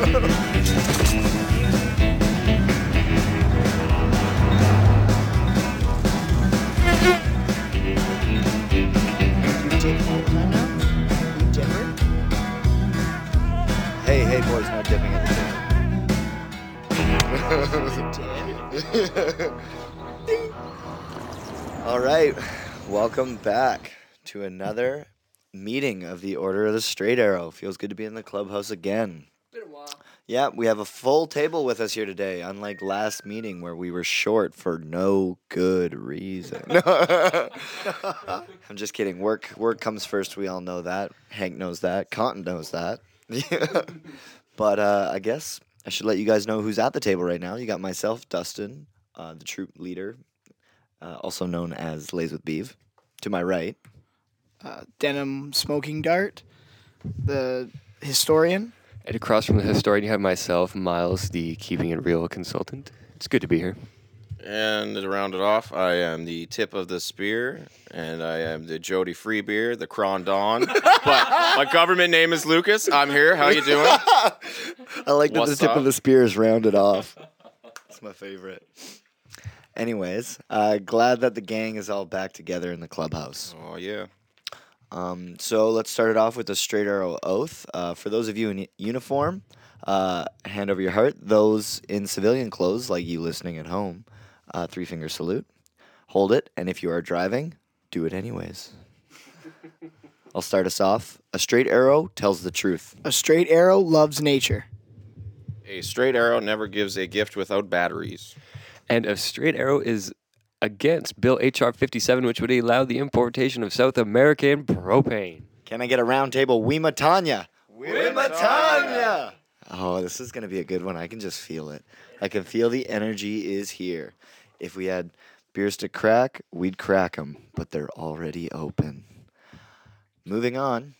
Hey, hey, boys, no dipping in the Dip. All right, welcome back to another meeting of the Order of the Straight Arrow. Feels good to be in the clubhouse again. Been a while. Yeah, we have a full table with us here today, unlike last meeting where we were short for no good reason. I'm just kidding. Work work comes first. We all know that. Hank knows that. Cotton knows that. but uh, I guess I should let you guys know who's at the table right now. You got myself, Dustin, uh, the troop leader, uh, also known as Lays with Beeve. To my right, Uh, denim smoking dart. The historian. And across from the historian, you have myself, Miles, the keeping it real consultant. It's good to be here. And to round it off, I am the tip of the spear, and I am the Jody Freebeer, the Cron Don. but my government name is Lucas. I'm here. How you doing? I like that the What's tip of the spear is rounded off. It's my favorite. Anyways, uh, glad that the gang is all back together in the clubhouse. Oh yeah. Um, so let's start it off with a straight arrow oath. Uh, for those of you in uniform, uh, hand over your heart. Those in civilian clothes, like you listening at home, uh, three finger salute. Hold it, and if you are driving, do it anyways. I'll start us off. A straight arrow tells the truth. A straight arrow loves nature. A straight arrow never gives a gift without batteries. And a straight arrow is against Bill H.R. 57, which would allow the importation of South American propane. Can I get a round table? Weema Tanya. Weema Oh, this is going to be a good one. I can just feel it. I can feel the energy is here. If we had beers to crack, we'd crack them, but they're already open. Moving on,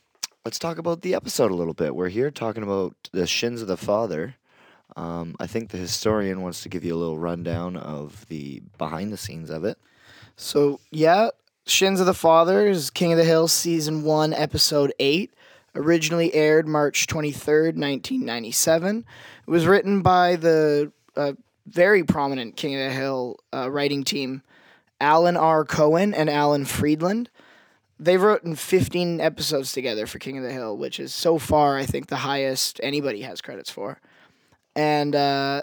let's talk about the episode a little bit. We're here talking about the shins of the father. Um, I think the historian wants to give you a little rundown of the behind the scenes of it. So yeah, Shins of the Fathers, King of the Hill, season one, episode eight. Originally aired March twenty third, nineteen ninety seven. It was written by the uh, very prominent King of the Hill uh, writing team, Alan R. Cohen and Alan Freedland. They've written 15 episodes together for King of the Hill, which is so far, I think, the highest anybody has credits for. And uh,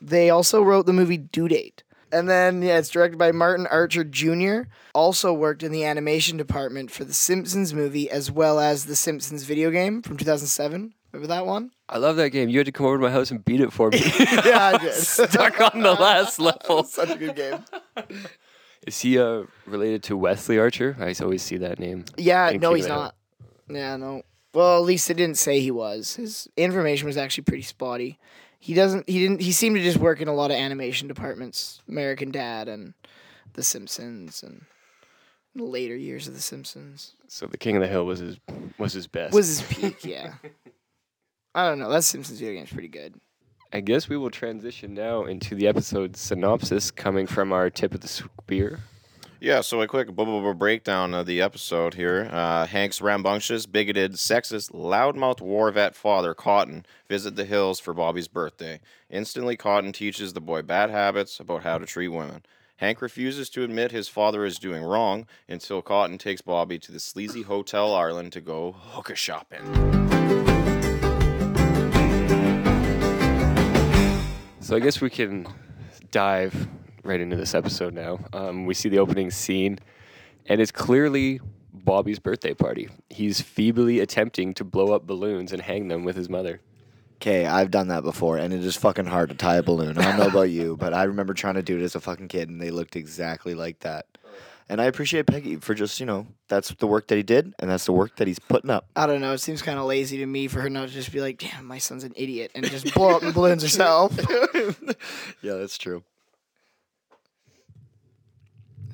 they also wrote the movie Due Date. And then, yeah, it's directed by Martin Archer Jr. Also worked in the animation department for the Simpsons movie as well as the Simpsons video game from 2007. Remember that one? I love that game. You had to come over to my house and beat it for me. yeah, I did. Stuck on the last level. Such a good game. Is he uh, related to Wesley Archer? I always see that name. Yeah, no, he's it out. not. Yeah, no. Well, at least they didn't say he was. His information was actually pretty spotty. He doesn't. He didn't. He seemed to just work in a lot of animation departments. American Dad and The Simpsons and the later years of The Simpsons So the King of the Hill was his was his best. was his peak. Yeah. I don't know. That Simpsons video game's pretty good. I guess we will transition now into the episode synopsis coming from our tip of the spear. Yeah, so a quick blah, blah, blah breakdown of the episode here. Uh, Hank's rambunctious, bigoted, sexist, loudmouth war vet father, Cotton, visit the hills for Bobby's birthday. Instantly, Cotton teaches the boy bad habits about how to treat women. Hank refuses to admit his father is doing wrong until Cotton takes Bobby to the sleazy Hotel Arlen to go hookah shopping. So I guess we can dive right into this episode now. Um, we see the opening scene, and it's clearly Bobby's birthday party. He's feebly attempting to blow up balloons and hang them with his mother. Okay, I've done that before, and it is fucking hard to tie a balloon. I don't know about you, but I remember trying to do it as a fucking kid, and they looked exactly like that. And I appreciate Peggy for just, you know, that's the work that he did, and that's the work that he's putting up. I don't know. It seems kind of lazy to me for her not to just be like, "Damn, my son's an idiot," and just blow up the balloons herself. yeah, that's true.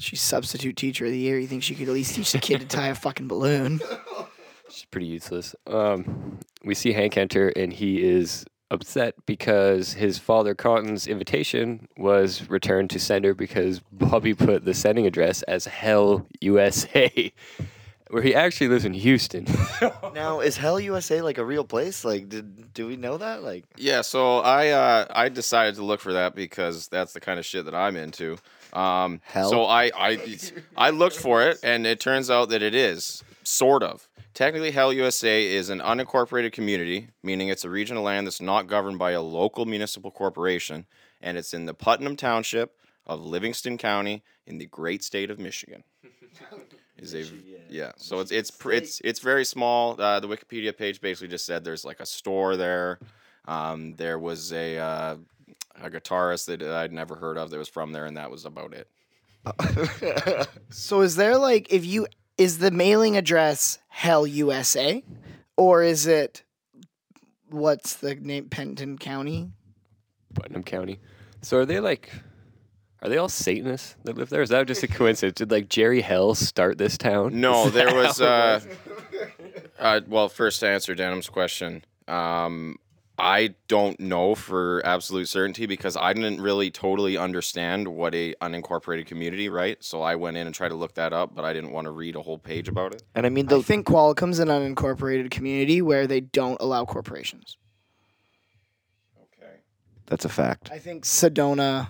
She's substitute teacher of the year. You think she could at least teach the kid to tie a fucking balloon? She's pretty useless. Um, we see Hank enter, and he is upset because his father Cotton's invitation was returned to sender because Bobby put the sending address as Hell USA, where he actually lives in Houston. Now, is Hell USA like a real place? Like, did do we know that? Like, Yeah, so I uh, I decided to look for that because that's the kind of shit that I'm into. Um, Hell? So I I I looked for it, and it turns out that it is sort of. Technically, Hell USA is an unincorporated community, meaning it's a region of land that's not governed by a local municipal corporation, and it's in the Putnam Township of Livingston County in the great state of Michigan. Is a yeah, so it's it's it's it's very small. Uh, the Wikipedia page basically just said there's like a store there. Um, there was a uh, a guitarist that I'd never heard of that was from there, and that was about it. So is there like if you is the mailing address Hell USA, or is it what's the name Penton County? Putnam County. So are they like? Are they all Satanists that live there? Is that just a coincidence? Did like Jerry Hell start this town? No, Is there that was. how it Uh, uh, well, first to answer Denham's question, um, I don't know for absolute certainty because I didn't really totally understand what a unincorporated community, right? So I went in and tried to look that up, but I didn't want to read a whole page about it. and I mean, I the think Qualcomm's an unincorporated community where they don't allow corporations. Okay. that's a fact. I think Sedona,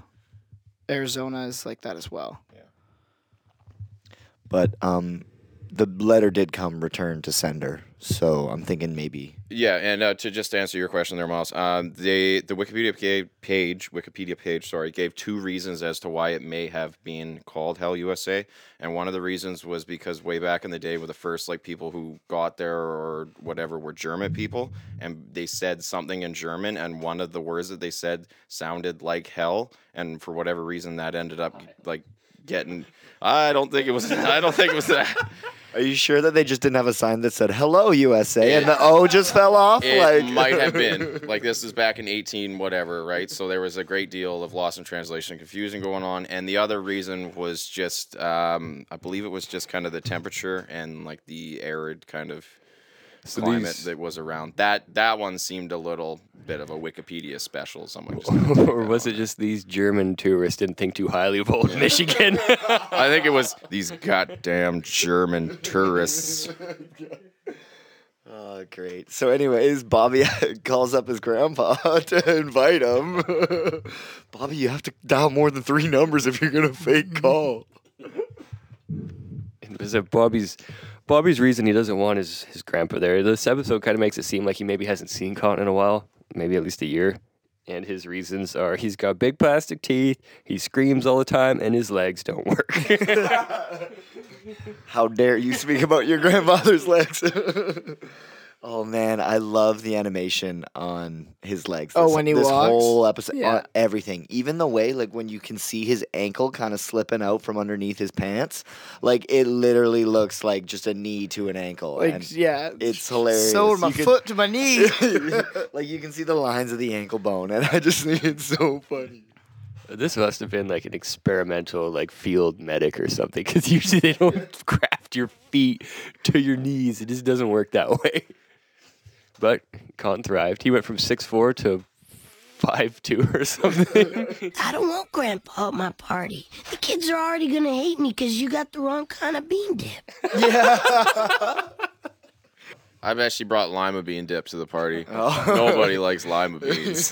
Arizona is like that as well. Yeah. But um, the letter did come returned to sender, so I'm thinking maybe. Yeah, and uh, to just answer your question there, Miles, um, they the Wikipedia page, Wikipedia page, sorry, gave two reasons as to why it may have been called Hell USA, and one of the reasons was because way back in the day, with the first like people who got there or whatever were German people, and they said something in German, and one of the words that they said sounded like hell, and for whatever reason, that ended up like getting. I don't think it was. I don't think it was that. Are you sure that they just didn't have a sign that said "Hello USA" and the O just fell off? It like might have been. Like this is back in eighteen whatever, right? So there was a great deal of loss in translation, confusion going on, and the other reason was just, um, I believe it was just kind of the temperature and like the arid kind of So climate these- that was around. That that one seemed a little bit of a Wikipedia special. Someone or was it just these German tourists didn't think too highly of old Michigan? I think it was these goddamn German tourists. Oh, great. So, anyways, Bobby calls up his grandpa to invite him. Bobby, you have to dial more than three numbers if you're gonna fake call. And was it Bobby's Bobby's reason he doesn't want his, his grandpa there? This episode kind of makes it seem like he maybe hasn't seen Cotton in a while, maybe at least a year. And his reasons are he's got big plastic teeth, he screams all the time, and his legs don't work. How dare you speak about your grandfather's legs? oh man, I love the animation on his legs. Oh, This- when he this walks? whole episode, Yeah. uh, everything, even the way like when you can see his ankle kind of slipping out from underneath his pants, like it literally looks like just a knee to an ankle. Like and yeah, it's hilarious. So my You can- foot to my knee. like you can see the lines of the ankle bone, and I just think it's so funny. this must have been like an experimental like field medic or something, because usually they don't graft your feet to your knees. It just doesn't work that way. But Cotton thrived. He went from six four to five two or something. I don't want Grandpa at my party. The kids are already gonna hate me because you got the wrong kind of bean dip. Yeah. I bet she brought lima bean dip to the party. Oh. Nobody likes lima beans.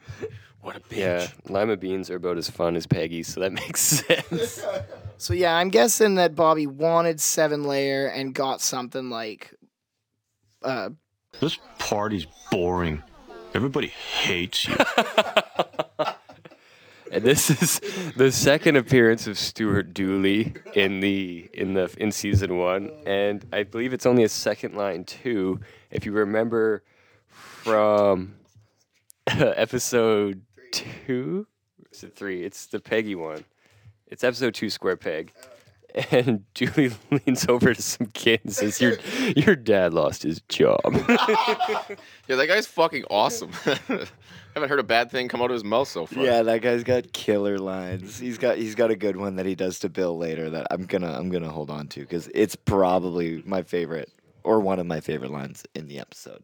what a bitch. Yeah, lima beans are about as fun as Peggy's, so that makes sense. so yeah, I'm guessing that Bobby wanted seven layer and got something like uh This party's boring. Everybody hates you. And this is the second appearance of Stuart Dooley in the in the in season one, and I believe it's only a second line too. If you remember from episode two, is it three? It's the Peggy one. It's episode two, Square Peg. And Dooley leans over to some kid and says, "Your your dad lost his job." Yeah, that guy's fucking awesome. Haven't heard a bad thing come out of his mouth so far. Yeah, that guy's got killer lines. He's got he's got a good one that he does to Bill later that I'm gonna I'm gonna hold on to because it's probably my favorite or one of my favorite lines in the episode.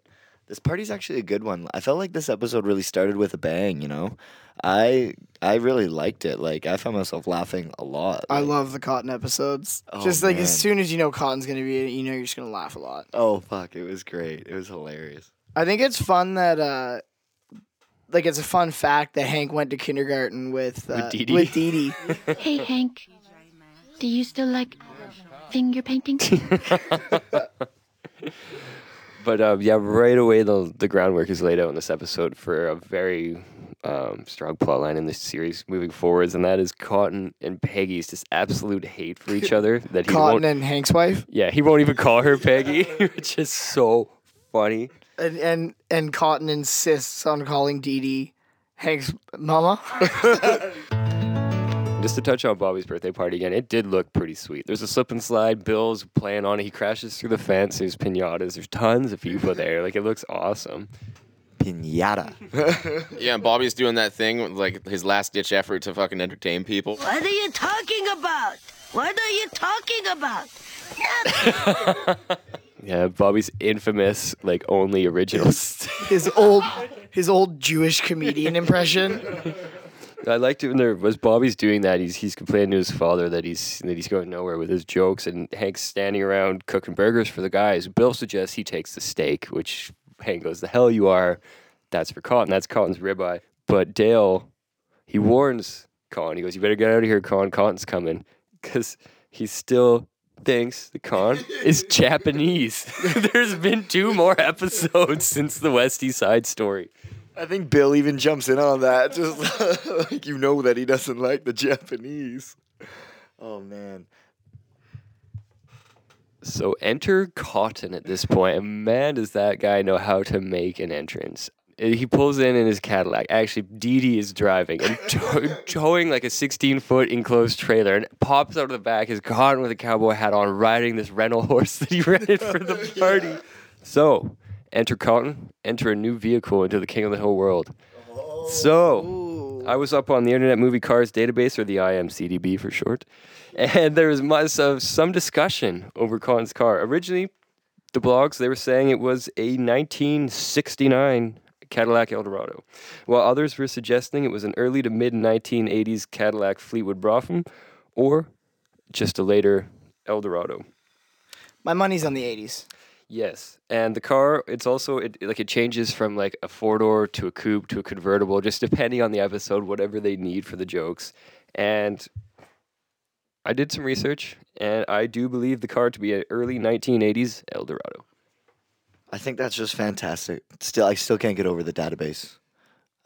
This party's actually a good one. I felt like this episode really started with a bang. You know, I I really liked it. Like I found myself laughing a lot. I Like, love the Cotton episodes. Oh, just like man. as soon as you know Cotton's gonna be in it, you know you're just gonna laugh a lot. Oh fuck! It was great. It was hilarious. I think it's fun that uh like it's a fun fact that Hank went to kindergarten with uh, Dee Dee? with Dee Dee. Hey, Hank. Do you still like finger painting? But um, yeah, right away the the groundwork is laid out in this episode for a very um, strong plot line in this series moving forwards, and that is Cotton and Peggy's just absolute hate for each other. That he Cotton won't, and Hank's wife, yeah, he won't even call her Peggy, which is so funny. and and, and Cotton insists on calling Dee Dee Hank's mama. Just to touch on Bobby's birthday party again, it did look pretty sweet. There's a slip and slide. Bill's playing on it. He crashes through the fence. There's pinatas. There's tons of people there. Like it looks awesome. Pinata. Yeah, and Bobby's doing that thing, like his last ditch effort to fucking entertain people. What are you talking about? What are you talking about? Yeah, Bobby's infamous, like only originals. his old his old Jewish comedian impression. I liked it when there was Bobby's doing that. He's he's complaining to his father that he's that he's going nowhere with his jokes, and Hank's standing around cooking burgers for the guys. Bill suggests he takes the steak, which Hank goes, "The hell you are." That's for Cotton. That's Cotton's ribeye. But Dale, he warns Cotton. He goes, "You better get out of here, Cotton. Cotton's coming," because he still thinks the Khan is Japanese. There's been two more episodes since the Westie Side Story. I think Bill even jumps in on that. Just like you know that he doesn't like the Japanese. Oh man. So enter Cotton at this point, and man, does that guy know how to make an entrance. Uh, He pulls in in his Cadillac. Actually, Dee Dee is driving and tow- towing like a 16 foot enclosed trailer and pops out of the back. Is Cotton with a cowboy hat on, riding this rental horse that he rented for the party. So, enter Cotton, enter a new vehicle into the King of the Hill world. So, I was up on the Internet Movie Cars database, or the IMCDB for short, and there was much of some discussion over Cotton's car. Originally, the blogs they were saying it was a 1969 Cadillac Eldorado, while others were suggesting it was an early to mid 1980s Cadillac Fleetwood Brougham, or just a later Eldorado. My money's on the '80s. Yes, and the car it's also it, like it changes from like a four door to a coupe to a convertible, just depending on the episode, whatever they need for the jokes. And I did some research, and I do believe the car to be an early 1980s Eldorado. I think that's just fantastic. Still, I still can't get over the database.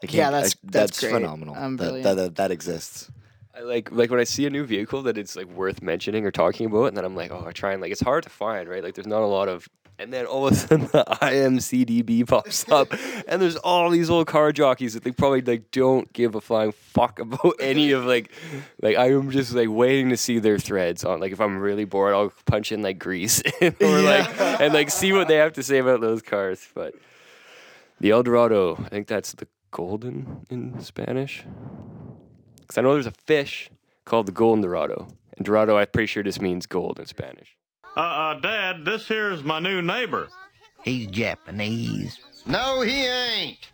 I can't, Yeah, that's- I- that's great. phenomenal. Um, that, that, that that exists. I like like when I see a new vehicle that it's like worth mentioning or talking about, and then I'm like, oh, I try and like it's hard to find, right? Like there's not a lot of, and then all of a sudden the IMCDB pops up, and there's all these old car jockeys that they probably like don't give a flying fuck about any of like, like I'm just like waiting to see their threads on. Like if I'm really bored, I'll punch in like Grease or like and like see what they have to say about those cars. But the Eldorado, I think that's the golden in Spanish. Because I know there's a fish called the golden dorado. And dorado, I'm pretty sure this means gold in Spanish. Uh, uh, Dad, this here's my new neighbor. He's Japanese. No, he ain't.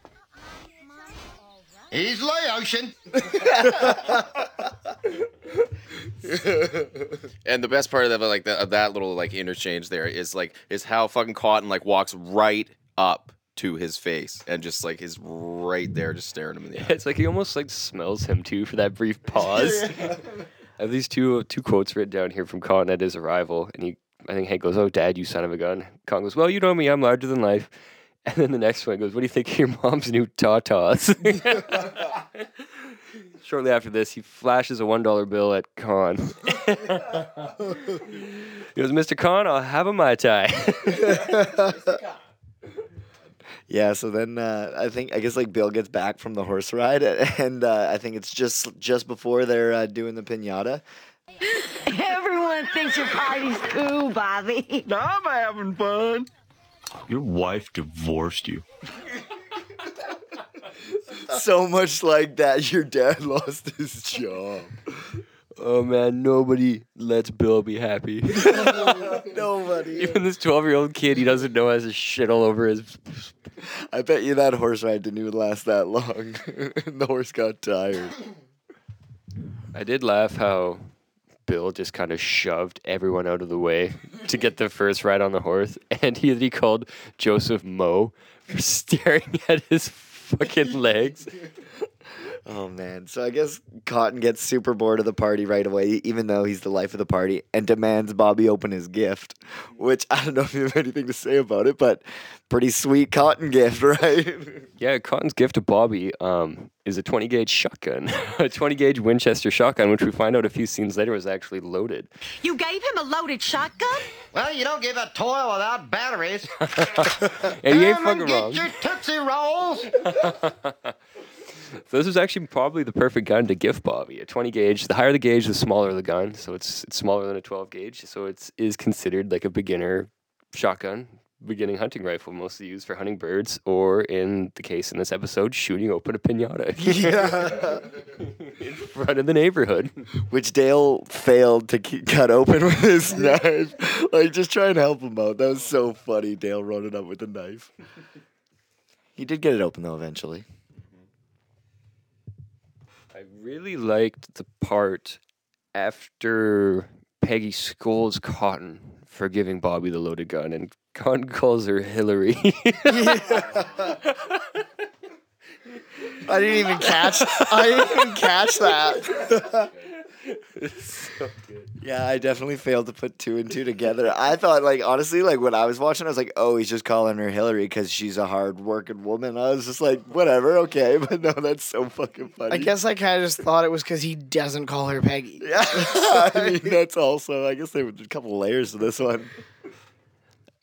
He's Laotian. And the best part of that, like that, of that little like interchange there is like is how fucking Cotton like walks right up to his face and just like is right there, just staring him in the eye. It's like he almost like smells him too for that brief pause. I have these two two quotes written down here from Cotton at his arrival, and he I think Hank goes, "Oh, Dad, you son of a gun." Cotton goes, "Well, you know me, I'm larger than life." And then the next one goes, "What do you think of your mom's new tatas?" Shortly after this, he flashes a one dollar bill at Khan. he goes, "Mr. Khan, I'll have a mai tai." Yeah, so then uh, I think I guess like Bill gets back from the horse ride, and uh, I think it's just just before they're uh, doing the pinata. Everyone thinks your party's cool, Bobby. I'm having fun. Your wife divorced you. so much like that, your dad lost his job. Oh man, nobody lets Bill be happy. Nobody. Even this 12 year old kid he doesn't know has a shit all over his. I bet you that horse ride didn't even last that long. the horse got tired. I did laugh how Bill just kind of shoved everyone out of the way to get the first ride on the horse, and he, he called Joseph Moe for staring at his fucking legs. Oh man. So I guess Cotton gets super bored of the party right away, even though he's the life of the party, and demands Bobby open his gift. Which I don't know if you have anything to say about it, but pretty sweet Cotton gift, right? Yeah, Cotton's gift to Bobby um, is a 20 gauge shotgun, a 20 gauge Winchester shotgun, which we find out a few scenes later was actually loaded. You gave him a loaded shotgun? Well, you don't give a toy without batteries. And he ain't Come fucking and get wrong. your Tootsie Rolls. So this was actually probably the perfect gun to gift Bobby. A 20 gauge. The higher the gauge, the smaller the gun. So it's it's smaller than a 12 gauge. So it's is considered like a beginner shotgun, beginning hunting rifle, mostly used for hunting birds, or in the case in this episode, shooting open a pinata in front of the neighborhood. Which Dale failed to ke- cut open with his knife. Like, just try and help him out. That was so funny. Dale running up with a knife. He did get it open though eventually. I really liked the part after Peggy scolds Cotton for giving Bobby the loaded gun, and Cotton calls her Hillary. I didn't even catch. I didn't even catch that. Yeah, I definitely failed to put two and two together. I thought, like, honestly, like when I was watching, I was like, oh, he's just calling her Hillary because she's a hard working woman. I was just like, whatever, okay. But no, that's so fucking funny. I guess I kind of just thought it was because he doesn't call her Peggy. Yeah, I mean, that's also, I guess there were a couple layers to this one.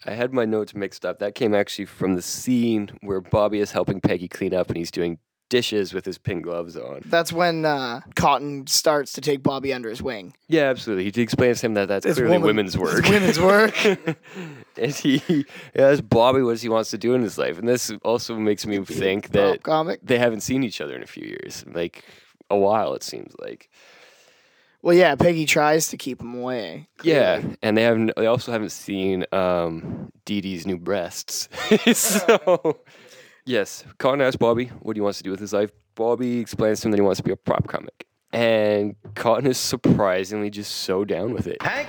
I had my notes mixed up. That came actually from the scene where Bobby is helping Peggy clean up and he's doing dishes with his pink gloves on. That's when uh, Cotton starts to take Bobby under his wing. Yeah, absolutely. He explains to him that that's It's clearly woman- women's work. It's women's work. and he, he asks Bobby what he wants to do in his life. And this also makes me think that comic. they haven't seen each other in a few years. Like a while, it seems like. Well, yeah, Peggy tries to keep him away. Yeah, and they haven't. They also haven't seen um, Dee Dee's new breasts. so, yes, Cotton asks Bobby what he wants to do with his life. Bobby explains to him that he wants to be a prop comic, and Cotton is surprisingly just so down with it. Hank,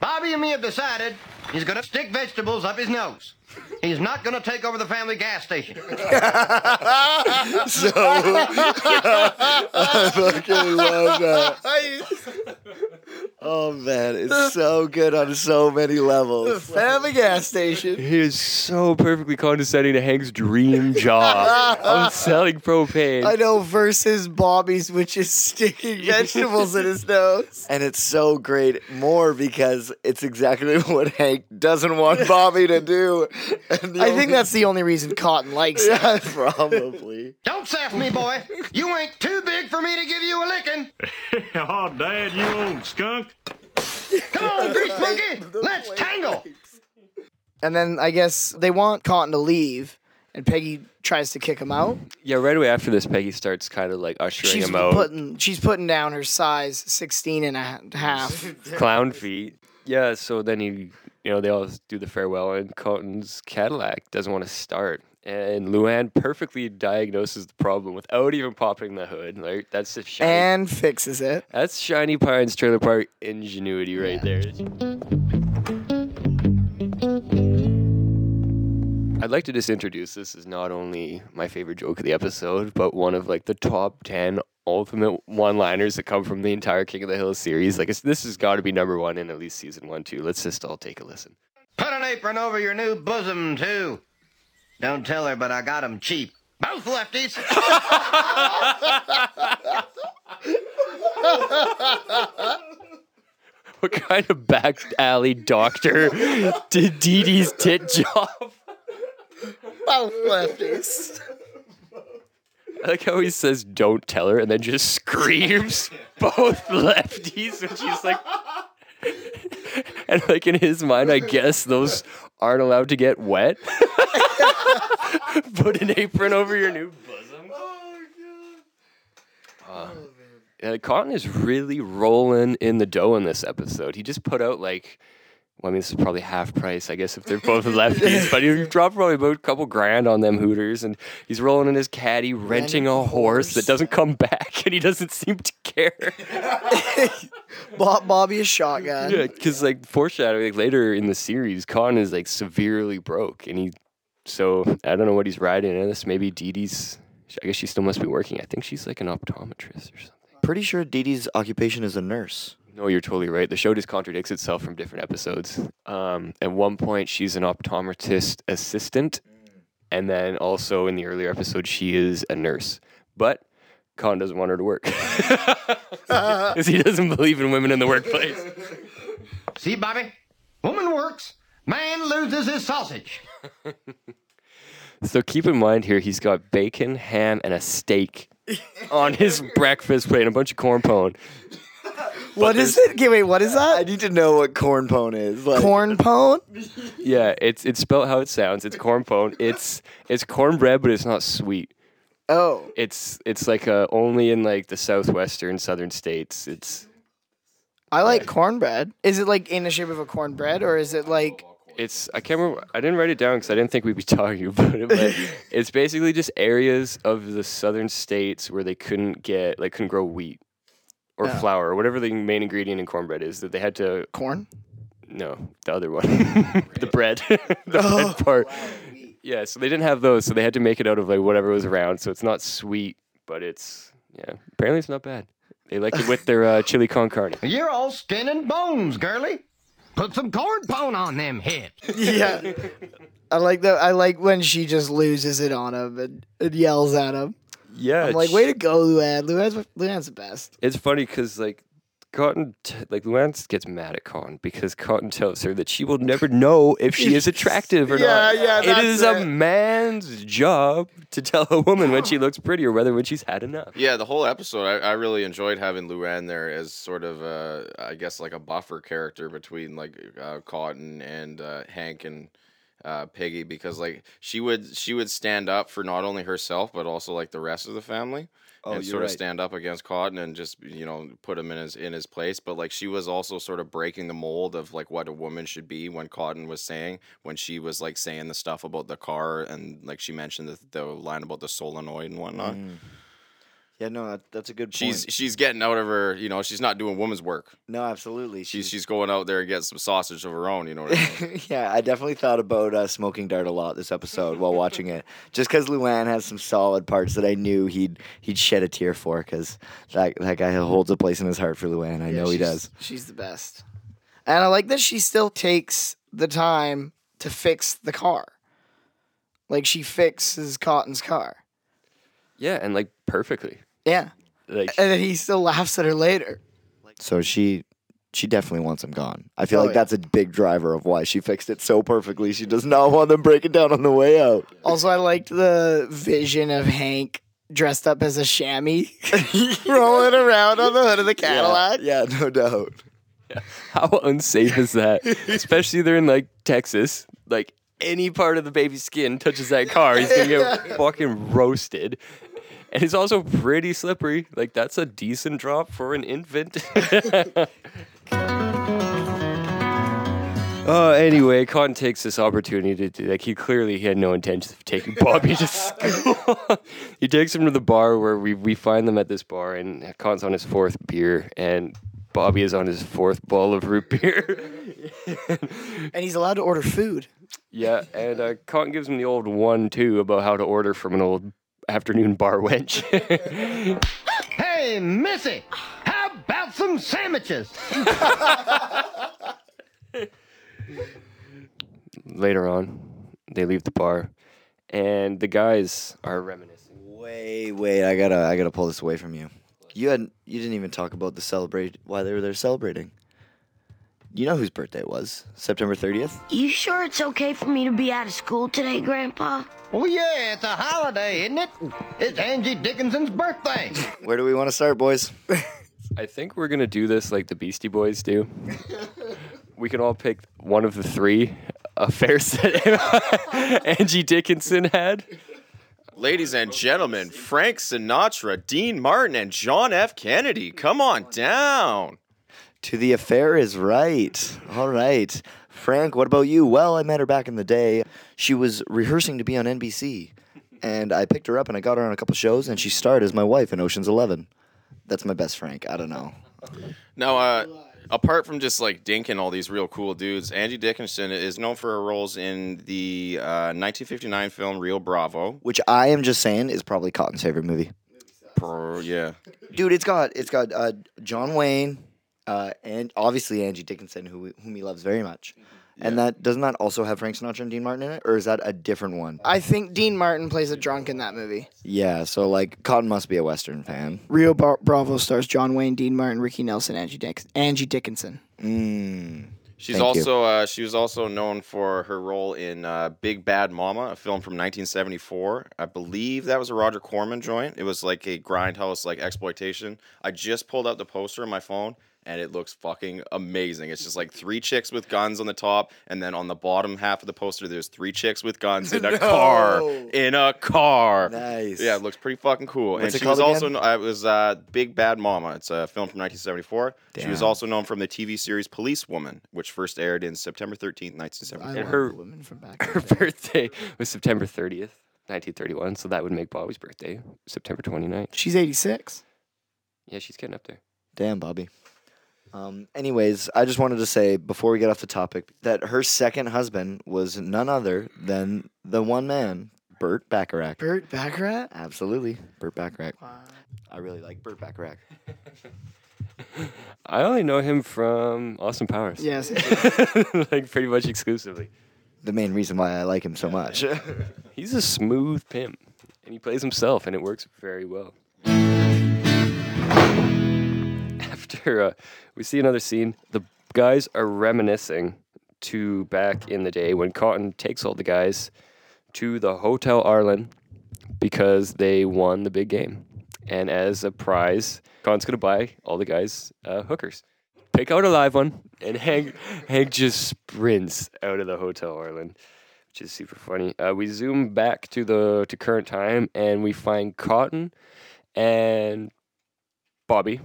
Bobby and me have decided he's to stick vegetables up his nose. He's not going to take over the family gas station. So, I fucking love that. Oh man, it's so good on so many levels. The family gas station. He is so perfectly condescending to Hank's dream job of selling propane. I know versus Bobby's, which is sticking vegetables in his nose. And it's so great more because it's exactly what Hank doesn't want Bobby to do. And I only- think that's the only reason Cotton likes it. yeah, probably. Don't sass me, boy. You ain't too big for me to give you a licking. oh, Dad, you old skunk. Come on, grease monkey. Let's tangle. And then I guess they want Cotton to leave, and Peggy tries to kick him out. yeah, right away after this, Peggy starts kind of like ushering She's him out. putting she's putting down her size 16 and a half. clown feet. Yeah, so then he, you know, they all do the farewell, and Cotton's Cadillac doesn't want to start. And Luann perfectly diagnoses the problem without even popping the hood. Like that's just shiny. and fixes it. that's Shiny Pines Trailer Park ingenuity right there. I'd like to just introduce this as not only my favorite joke of the episode, but one of like the top ten ultimate one-liners that come from the entire King of the Hill series. Like it's, this has got to be number one in at least season one, too. Let's just all take a listen. Put an apron over your new bosom, too. Don't tell her, but I got got 'em cheap. Both lefties. What kind of back alley doctor did Dee Dee's tit job? Both lefties. I like how he says "Don't tell her" and then just screams both lefties, and she's like, and like in his mind, I guess those aren't allowed to get wet. Put an apron over your new bosom. Uh, uh, Cotton is really rolling in the dough in this episode. He just put out like, well, I mean, this is probably half price, I guess, if they're both lefties. but he dropped probably about a couple grand on them Hooters, and he's rolling in his caddy, renting a horse that doesn't come back, and he doesn't seem to care. Bought Bobby a shotgun. Yeah, because like foreshadowing like, later in the series, Cotton is like severely broke, and he. So I don't know what he's riding in this. Maybe Dee Dee's. I guess she still must be working. I think she's like an optometrist or something. Pretty sure Dee Dee's occupation is a nurse. No, you're totally right. The show just contradicts itself from different episodes. Um, at one point, she's an optometrist assistant, and then also in the earlier episode, she is a nurse. But Khan doesn't want her to work because he doesn't believe in women in the workplace. See, Bobby? Woman works, man loses his sausage. So keep in mind here, he's got bacon, ham, and a steak on his breakfast plate and a bunch of corn pone. What is it? Okay, wait, what is that? I need to know what corn pone is. Like, Corn pone? Yeah, it's it's spelled how it sounds. It's corn pone. It's it's cornbread, but it's not sweet. Oh. It's it's like uh, only in like the southwestern southern states. It's I like cornbread. Is it like in the shape of a cornbread or is it like it's I can't remember. I didn't write it down because I didn't think we'd be talking about it. But it's basically just areas of the southern states where they couldn't get like couldn't grow wheat or Yeah. flour or whatever the main ingredient in cornbread is that they had to corn? No, the other one, the bread, the Oh. bread part. Yeah, so they didn't have those, so they had to make it out of like whatever was around. So it's not sweet, but it's yeah. Apparently, it's not bad. They like it with their uh, chili con carne. You're all skin and bones, girlie. Put some corn pone on them hips. Yeah. I like that. I like when she just loses it on him and, and yells at him. Yeah, I'm like, way to go, Luann. Luann's, Luann's the best. It's funny because like Cotton, t- like Luann gets mad at Cotton because Cotton tells her that she will never know if she is attractive or Yeah, not. yeah, It that's is a man's job to tell a woman when she looks pretty or whether when she's had enough. Yeah, the whole episode, I, I really enjoyed having Luann there as sort of, uh, I guess, like a buffer character between like uh, Cotton and uh, Hank and uh, Piggy, because like she would she would stand up for not only herself but also like the rest of the family. Oh, and sort of stand up against Cotton and just you know put him in his in his place, but like she was also sort of breaking the mold of like what a woman should be when Cotton was saying when she was like saying the stuff about the car and like she mentioned the, the line about the solenoid and whatnot. Mm. Yeah, no, that, that's a good point. She's she's getting out of her, you know, she's not doing woman's work. no, absolutely. She's she's going out there and getting some sausage of her own, you know what I mean? yeah, I definitely thought about uh, smoking dart a lot this episode while watching it, just because Luann has some solid parts that I knew he'd he'd shed a tear for, because that that guy holds a place in his heart for Luann. I Yeah, know he does. She's the best. And I like that she still takes the time to fix the car. Like she fixes Cotton's car. Yeah, and like perfectly. Yeah. Like And then he still laughs at her later. So she she definitely wants him gone. I feel Oh, like yeah. that's a big driver of why she fixed it so perfectly. She does not want them breaking down on the way out. Also, I liked the vision of Hank dressed up as a chamois rolling around on the hood of the Cadillac. Yeah, yeah no doubt. How unsafe is that? Especially they're in like Texas. Like any part of the baby's skin touches that car, he's gonna get fucking roasted. And it's also pretty slippery. Like that's a decent drop for an infant. Uh, anyway, Cotton takes this opportunity to do, like he clearly he had no intention of taking Bobby to school. he takes him to the bar where we we find them at this bar, and Cotton's on his fourth beer, and Bobby is on his fourth ball of root beer. And he's allowed to order food. yeah, and uh, Cotton gives him the old one two about how to order from an old afternoon bar wench. Hey, Missy, how about some sandwiches? Later on, they leave the bar, and the guys are reminiscing. Wait, wait, I gotta I gotta pull this away from you. You hadn't, you didn't even talk about the celebrate why they were there celebrating. You know whose birthday it was? September thirtieth? You sure it's okay for me to be out of school today, Grandpa? Oh, yeah, it's a holiday, isn't it? It's Angie Dickinson's birthday. Where do we want to start, boys? I think we're gonna do this like the Beastie Boys do. we can all pick one of the three affairs that Angie Dickinson had. Ladies and gentlemen, Frank Sinatra, Dean Martin, and John F. Kennedy. Come on down. To the affair is right. All right. Frank, what about you? Well, I met her back in the day. She was rehearsing to be on NBC. And I picked her up and I got her on a couple shows and she starred as my wife in Ocean's 11. That's my best Frank. I don't know. Now, uh, apart from just like dinking all these real cool dudes, Angie Dickinson is known for her roles in the uh, 1959 film Rio Bravo. Which I am just saying is probably Cotton's favorite movie. Pro, yeah. Dude, it's got it's got uh, John Wayne, uh, and obviously Angie Dickinson, who whom he loves very much. And that doesn't that also have Frank Sinatra and Dean Martin in it, or is that a different one? I think Dean Martin plays a drunk in that movie. Yeah, so like Cotton must be a Western fan. Rio Bar- Bravo stars John Wayne, Dean Martin, Ricky Nelson, Angie, Dick- Angie Dickinson. Mm. She's Thank you. also uh, she was also known for her role in uh, Big Bad Mama, a film from 1974. I believe that was a Roger Corman joint. It was like a grindhouse like exploitation. I just pulled out the poster on my phone and it looks fucking amazing. It's just like three chicks with guns on the top, and then on the bottom half of the poster, there's three chicks with guns in a car. In a car. Nice. Yeah, it looks pretty fucking cool. What's and it she was called also again? uh, it was uh, Big Bad Mama. It's a film from 1974. She was also known from the TV series Police Woman, which first aired in September 13th, I 1974. And her- the women from back. Her birthday was September 30th, 1931, so that would make Bobby's birthday September 29th. She's 86. Yeah, she's getting up there. Damn, Bobby. Um, anyways, I just wanted to say before we get off the topic that her second husband was none other than the one man, Burt Bacharach. Burt Baccarat? Absolutely, Burt Bacharach. I really like Burt Bacharach. I only know him from Austin Powers. Yes. like pretty much exclusively. The main reason why I like him so much. He's a smooth pimp, and he plays himself, and it works very well. After uh, we see another scene, the guys are reminiscing to back in the day when Cotton takes all the guys to the Hotel Arlen because they won the big game. And as a prize, Cotton's going to buy all the guys uh, hookers. Pick out a live one, and Hank, Hank just sprints out of the Hotel Arlen which is super funny. Uh, we zoom back to the to current time, and we find Cotton and Bobby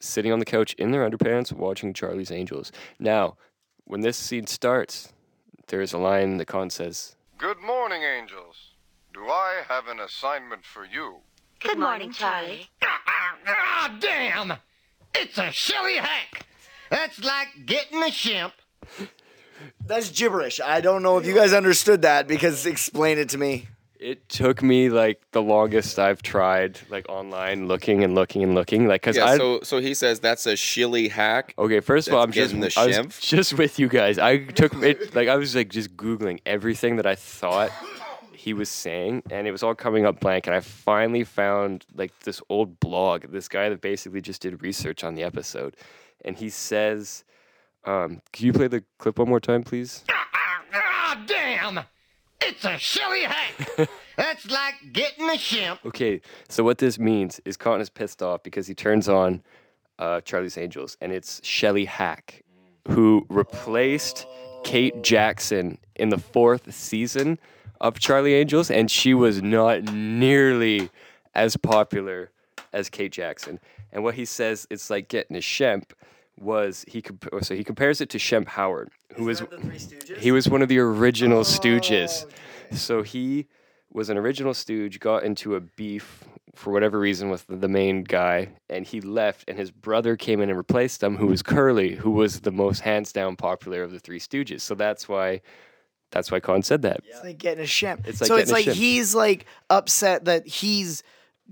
sitting on the couch in their underpants watching Charlie's Angels. Now, when this scene starts, there is a line that Cotton says, Good morning, angels. Do I have an assignment for you? Good morning, Charlie. Ah, damn! It's a Shelley Hack. That's like getting a Shemp. That's gibberish. I don't know if you guys understood that because explain it to me. It took me like the longest I've tried, like online, looking and looking and looking, like because Yeah, I. so so he says that's a shilly hack. Okay, first of all, I'm just the I was shimp. just with you guys. I took it like I was like just googling everything that I thought he was saying, and it was all coming up blank. And I finally found like this old blog, this guy that basically just did research on the episode, and he says, um, "Can you play the clip one more time, please?" Ah, damn! It's a Shelley Hack. That's like getting a shimp. Okay, so what this means is Cotton is pissed off because he turns on uh, Charlie's Angels, and it's Shelley Hack, who replaced Kate Jackson in the fourth season of Charlie Angels, and she was not nearly as popular as Kate Jackson. And what he says it's like getting a Shemp was he comp- so he compares it to Shemp Howard, who was he was one of the original oh, Stooges. So he was an original Stooge, got into a beef for whatever reason with the main guy, and he left. And his brother came in and replaced him, who was Curly, who was the most hands down popular of the three Stooges. So that's why, that's why Con said that. It's like getting a Shemp. It's like so it's like Shemp. he's like upset that he's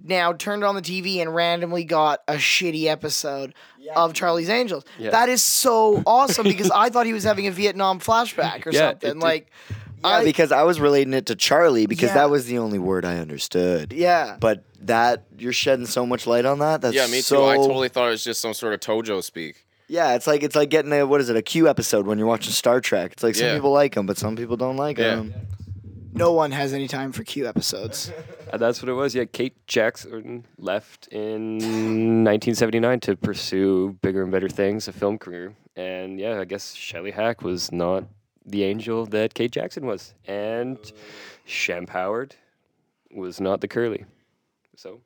now turned on the TV and randomly got a shitty episode of Charlie's Angels. Yeah. That is so awesome because I thought he was having a Vietnam flashback or Yeah, something. it like, Yeah, I, because I was relating it to Charlie because Yeah. that was the only word I understood. yeah. But that you're shedding so much light on that. That's Yeah, me so, too. I totally thought it was just some sort of Tojo speak. Yeah, it's like it's like getting a what is it a Q episode when you're watching Star Trek. It's like some Yeah. people like them, but some people don't like Yeah. them. No one has any time for Q episodes. And uh, that's what it was. Yeah, Kate Jackson left in 1979 to pursue bigger and better things, a film career. And yeah, I guess Shelley Hack was not the angel that Kate Jackson was. And Shemp Howard was not the curly. So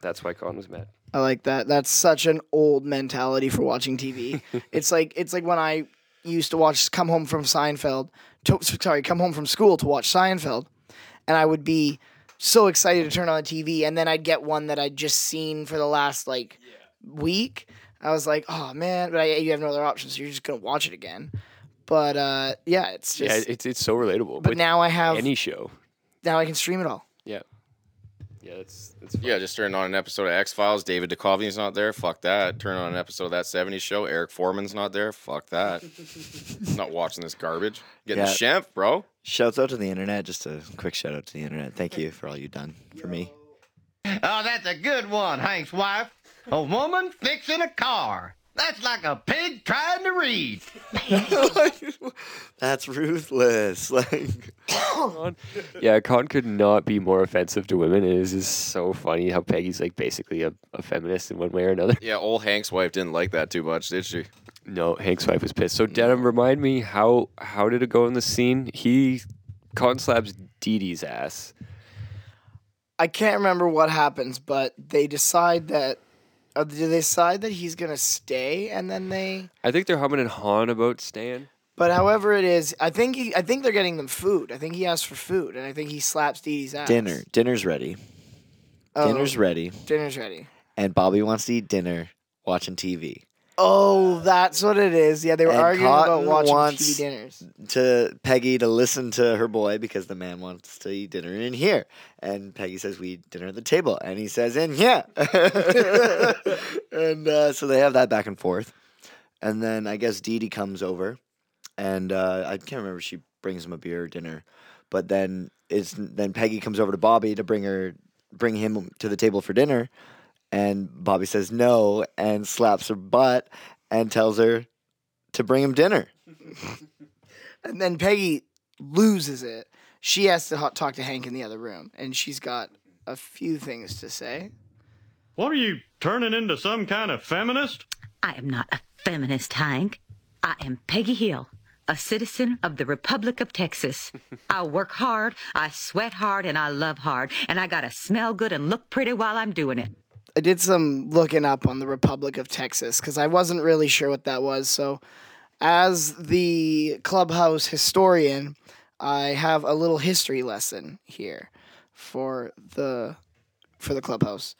that's why Con was mad. I like that. That's such an old mentality for watching TV. it's like it's like when I used to watch come home from Seinfeld. To, sorry, come home from school to watch Seinfeld, and I would be so excited to turn on the TV, and then I'd get one that I'd just seen for the last like week. I was like, oh man, but I, you have no other option, so you're just gonna watch it again. But uh, yeah, it's just yeah, it's it's so relatable. But with now I have any show. now I can stream it all. Yeah, yeah, it's it's fun. Yeah, just turn on an episode of X Files. David Duchovny's not there. Fuck that. Turn on an episode of that '70s show. Eric Foreman's not there. Fuck that. not watching this garbage. Getting Yeah. the Shemp, bro. Shouts out to the internet. Just a quick shout out to the internet. Thank you for all you've done for me. Oh, that's a good one, Hank's wife. A woman fixing a car. That's like a pig trying to read. That's ruthless. Like, yeah, Khan could not be more offensive to women. It is just so funny how Peggy's like basically a, a feminist in one way or another. Yeah, old Hank's wife didn't like that too much, did she? No, Hank's wife was pissed. So Denim, remind me how how did it go in the scene? He Khan slabs Dee Dee's ass. I can't remember what happens, but they decide that. Uh, do they decide that he's gonna stay, and then they? I think they're humming and hawing about staying. But however it is, I think he, I think they're getting them food. I think he asks for food, and I think he slaps Dee Dee's ass. dinner. Dinner's ready. Oh, Dinner's ready. Dinner's ready. And Bobby wants to eat dinner watching TV. Oh, that's what it is. Yeah, they were And arguing about watching wants- TV dinners. to Peggy to listen to her boy because the man wants to eat dinner in here. And Peggy says, We eat dinner at the table. And he says, In here. and uh, so they have that back and forth. And then I guess Dee Dee comes over. And uh, I can't remember if she brings him a beer or dinner. But then it's then Peggy comes over to Bobby to bring her bring him to the table for dinner. And Bobby says no and slaps her butt and tells her to bring him dinner. And then Peggy loses it. She has to ho- talk to Hank in the other room, and she's got a few things to say. What are you turning into some kind of feminist? I am not a feminist, Hank. I am Peggy Hill, a citizen of the Republic of Texas. I work hard, I sweat hard, and I love hard, and I gotta smell good and look pretty while I'm doing it. I did some looking up on the Republic of Texas because I wasn't really sure what that was. So, as the clubhouse historian, I have a little history lesson here for the for the clubhouse.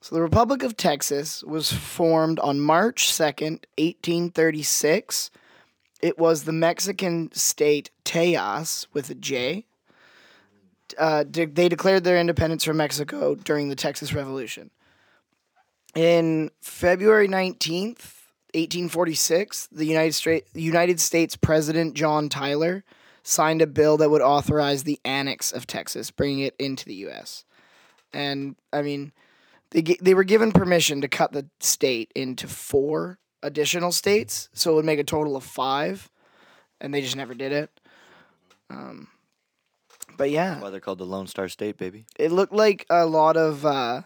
So, the Republic of Texas was formed on March second, eighteen thirty six. It was the Mexican state Tejas with a J. Uh, de- they declared their independence from Mexico during the Texas Revolution. In February 19th, 1846, the United, Stra- United States President John Tyler signed a bill that would authorize the annex of Texas, bringing it into the U.S. And, I mean, they, they were given permission to cut the state into four additional states, so it would make a total of five, and they just never did it. Um, but yeah, Why they're called the Lone Star State, baby. it looked like a lot of uh,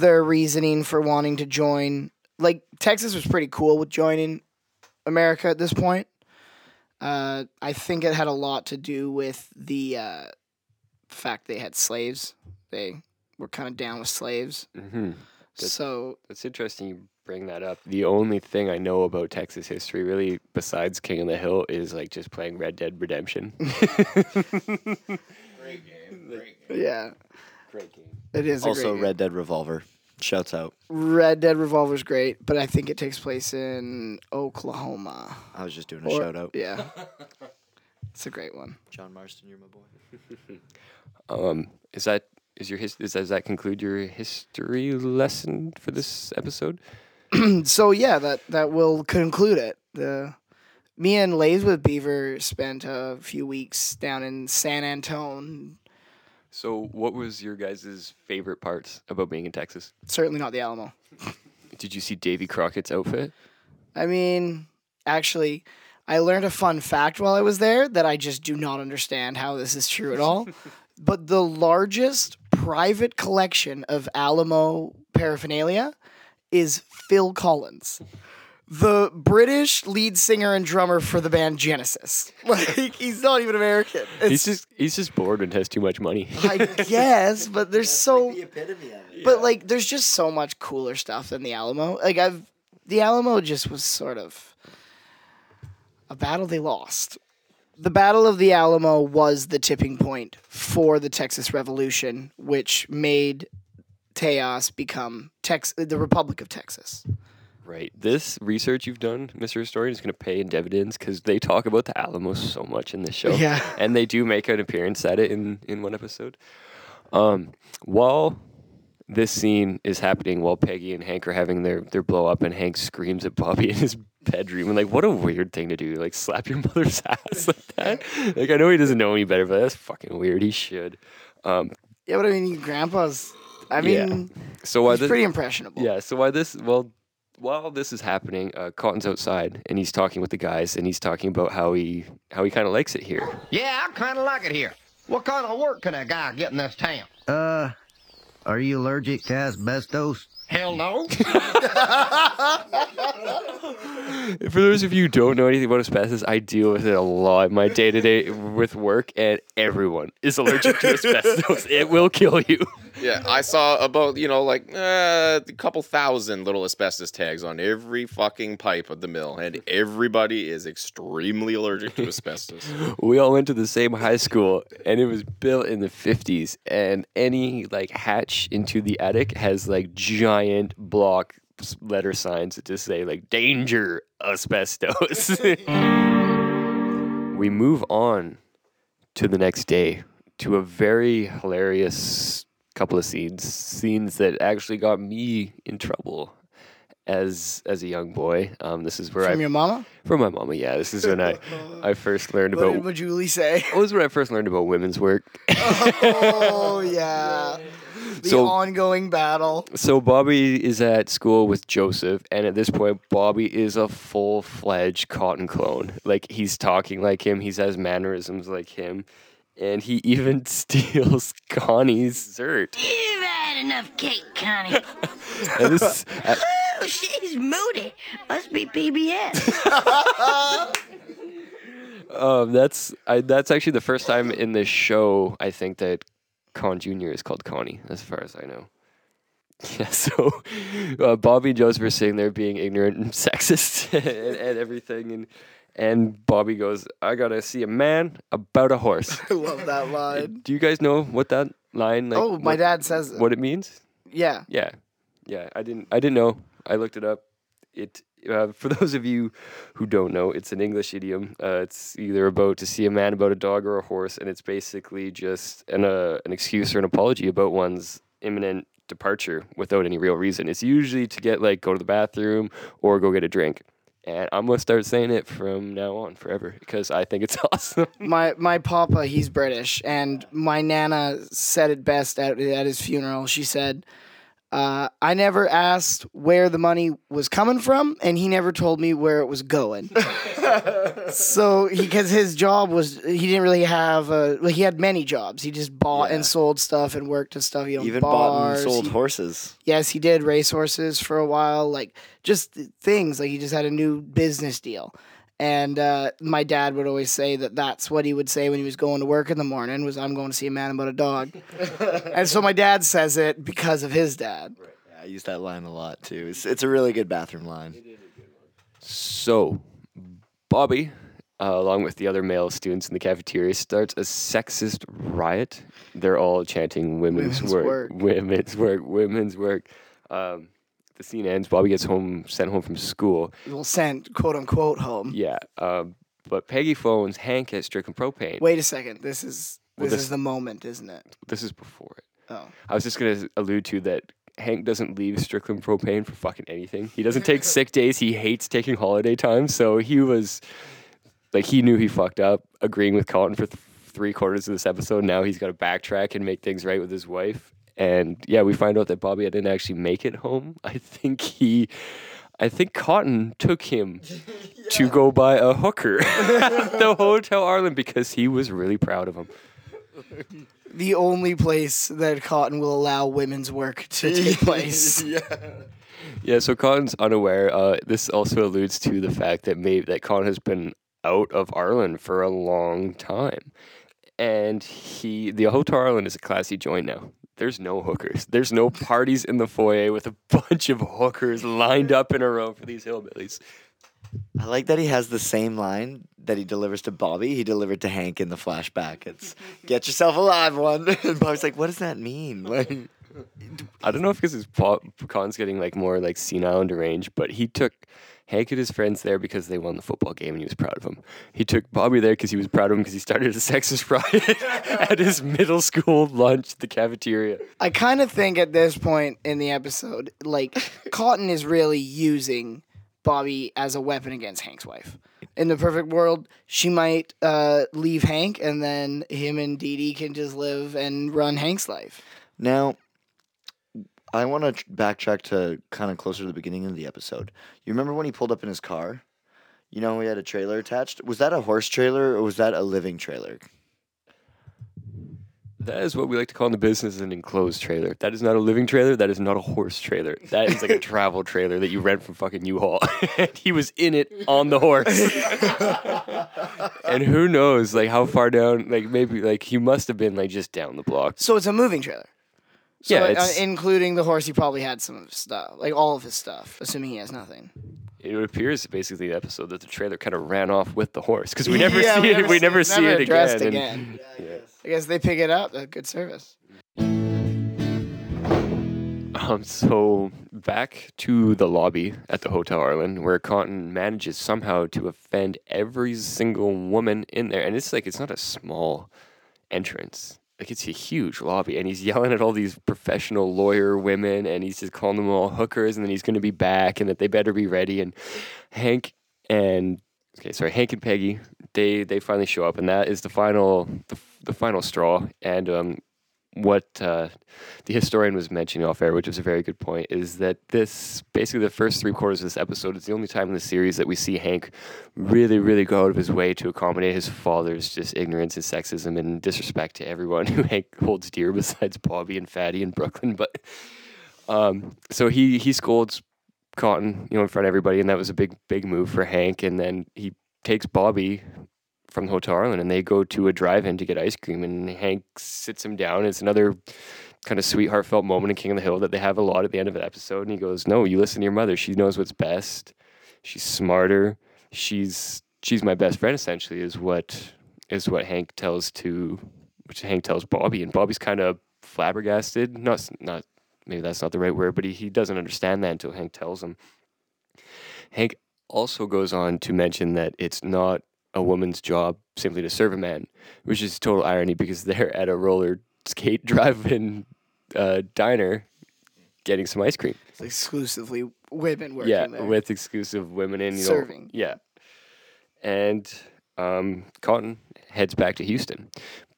their reasoning for wanting to join. Like Texas was pretty cool with joining America at this point. Uh, I think it had a lot to do with the uh, fact they had slaves. They were kind of down with slaves. Mm-hmm. That's- So That's interesting you bring that up. The only thing I know about Texas history, really, besides King of the Hill, is like just playing Red Dead Redemption. Great game. yeah, Great game. it is a Also, great game. Red Dead Revolver. Shouts out. Red Dead Revolver's great, but I think it takes place in Oklahoma. I was just doing a Or- shout out. Yeah, it's a great one. John Marston, you're my boy. Um, is that is your his, is, does that conclude your history lesson for this episode? so yeah, that that will conclude it. The me and Lays with Beaver spent a few weeks down in San Antone. So, what was your guys' favorite parts about being in Texas? Certainly not the Alamo. Did you see Davy Crockett's outfit? I mean, actually, I learned a fun fact while I was there that I just do not understand how this is true at all. but the largest private collection of Alamo paraphernalia is Phil Collins. The British lead singer and drummer for the band Genesis. Like he's not even American. he's just he's just bored and has too much money. I guess, but there's so. the epitome of it. But like, there's just so much cooler stuff than the Alamo. Like I've, the Alamo just was sort of a battle they lost. The Battle of the Alamo was the tipping point for the Texas Revolution, which made Tejas become Tex- the Republic of Texas. Right. This research you've done, Mr. Historian, is going to pay in dividends because they talk about the Alamo so much in this show. Yeah. And they do make an appearance at it in, in one episode. Um, while this scene is happening, while Peggy and Hank are having their, their blow up, and Hank screams at Bobby in his bedroom, and like, what a weird thing to do. Like, slap your mother's ass like that. Like, I know he doesn't know any better, but that's fucking weird. He should. Um, Yeah, but I mean, grandpa's. I Yeah. mean, so why he's this, pretty impressionable. Yeah. So why this? Well, while this is happening, uh, Cotton's outside and he's talking with the guys and he's talking about how he how he kind of likes it here. Yeah, I kind of like it here. What kind of work can a guy get in this town? Uh, are you allergic to asbestos? Hell no. For those of you who don't know anything about asbestos, I deal with it a lot in my day to day with work, and everyone is allergic to asbestos. It will kill you. Yeah, I saw about you know like uh, a couple thousand little asbestos tags on every fucking pipe of the mill, and everybody is extremely allergic to asbestos. We all went to the same high school, and it was built in the fifties. And any like hatch into the attic has like giant block letter signs that just say like "Danger Asbestos." we move on to the next day to a very hilarious couple of scenes, scenes that actually got me in trouble as as a young boy. Um, this is where I From I your mama? from my mama. Yeah, this is when I I first learned about What about did Julie say? What was when I first learned about women's work? oh yeah, the So- ongoing battle. So Bobby is at school with Joseph, and at this point, Bobby is a full fledged cotton clone. Like he's talking like him, he has mannerisms like him, and he even steals Connie's dessert. You've had enough cake, Connie. And this, uh, oh, she's moody. Must be PBS. um, that's I, that's actually the first time in this show I think that Khan Junior is called Connie, as far as I know. Yeah, so uh, Bobby and Joseph are sitting there being ignorant and sexist and, and everything, and and Bobby goes, "I gotta see a man about a horse." I love that line. Do you guys know what that line? Like, oh, my what- dad says what it means. Yeah. Yeah, yeah. I didn't. I didn't know. I looked it up. It uh, for those of you who don't know, it's an English idiom. Uh, it's either about to see a man about a dog or a horse, and it's basically just an uh, an excuse or an apology about one's imminent departure without any real reason. It's usually to get like go to the bathroom or go get a drink. And I'm gonna start saying it from now on forever because I think it's awesome. My my papa, he's British, and my nana said it best at at his funeral. She said, uh, "I never asked where the money was coming from, and he never told me where it was going." so, because his job was, he didn't really have a. Like, he had many jobs. He just bought and sold stuff and worked and stuff. He owned Even bought bars. and sold He- horses. Yes, he did race horses for a while, like just th- things. Like he just had a new business deal. And uh, my dad would always say that that's what he would say when he was going to work in the morning was, "I'm going to see a man about a dog." and so my dad says it because of his dad. Yeah, I use that line a lot too. It's, it's a really good bathroom line. So, Bobby, uh, along with the other male students in the cafeteria, starts a sexist riot. They're all chanting women's, Women's work, work. women's work, women's work. Um, the scene ends. Bobby gets home, sent home from school. Well, sent quote unquote home. Yeah, um, but Peggy phones Hank at Strickland Propane. Wait a second. This is Well, this, this- is the moment, isn't it? This is before it. Oh. I was just gonna allude to that. Hank doesn't leave Strickland Propane for fucking anything. He doesn't take sick days. He hates taking holiday time. So he was like, he knew he fucked up, agreeing with Colin for th- three quarters of this episode. Now he's got to backtrack and make things right with his wife. And yeah, we find out that Bobby didn't actually make it home. I think he, I think Cotton took him to go buy a hooker at the Hotel Arlen because he was really proud of him. the only place that Cotton will allow women's work to take place. yeah. Yeah, so Cotton's unaware. Uh, this also alludes to the fact that maybe that Cotton has been out of Arlen for a long time, and he the Hotel Arlen is a classy joint now. There's no hookers. There's no parties in the foyer with a bunch of hookers lined up in a row for these hillbillies. I like that he has the same line that he delivers to Bobby. He delivered to Hank in the flashback. It's "Get yourself a live one." And Bobby's like, "What does that mean?" Like, I don't know if because his pa- Cotton's getting like more like senile and deranged, but he took Hank and his friends there because they won the football game and he was proud of them. He took Bobby there because he was proud of him because he started a sexist riot at his middle school lunch, at the cafeteria. I kind of think at this point in the episode, like Cotton is really using Bobby as a weapon against Hank's wife. In the perfect world, she might uh, leave Hank, and then him and Dee Dee can just live and run Hank's life. Now, I want to backtrack to kind of closer to the beginning of the episode. You remember when he pulled up in his car? You know, he had a trailer attached. Was that a horse trailer or was that a living trailer? That is what we like to call in the business an enclosed trailer. That is not a living trailer. That is not a horse trailer. That is like a travel trailer that you rent from fucking U-Haul. and he was in it on the horse. and who knows, like how far down? Like maybe, like he must have been like just down the block. So it's a moving trailer. So Yeah, uh, including the horse, he probably had some of his stuff, like all of his stuff, assuming he has nothing. It appears basically the episode that the trailer kind of ran off with the horse because we never Yeah, see it. We never see never it again. and- again. I guess they pick it up. A good service. Um, so back to the lobby at the Hotel Arlen, where Cotton manages somehow to offend every single woman in there, and it's like it's not a small entrance; like it's a huge lobby, and he's yelling at all these professional lawyer women, and he's just calling them all hookers, and then he's going to be back, and that they better be ready. And Hank and okay, sorry, Hank and Peggy, they they finally show up, and that is the final the, the final straw, and um, what uh, the historian was mentioning off air, which was a very good point, is that this basically the first three quarters of this episode is the only time in the series that we see Hank really, really go out of his way to accommodate his father's just ignorance and sexism and disrespect to everyone who Hank holds dear besides Bobby and Fatty in Brooklyn. But um, so he he scolds Cotton, you know, in front of everybody, and that was a big, big move for Hank. And then he takes Bobby from the Hotel Arlen, and they go to a drive-in to get ice cream. And Hank sits him down. It's another kind of sweet, heartfelt moment in King of the Hill that they have a lot at the end of the episode. And he goes, "No, you listen to your mother. She knows what's best. She's smarter. She's she's my best friend. Essentially, is what is what Hank tells to which Hank tells Bobby, and Bobby's kind of flabbergasted. Not not maybe that's not the right word, but he, he doesn't understand that until Hank tells him. Hank also goes on to mention that it's not a woman's job simply to serve a man, which is total irony because they're at a roller skate drive-in uh, diner getting some ice cream. It's exclusively women working yeah, there. with exclusive women in you know, Serving. yeah, and um, Cotton heads back to Houston.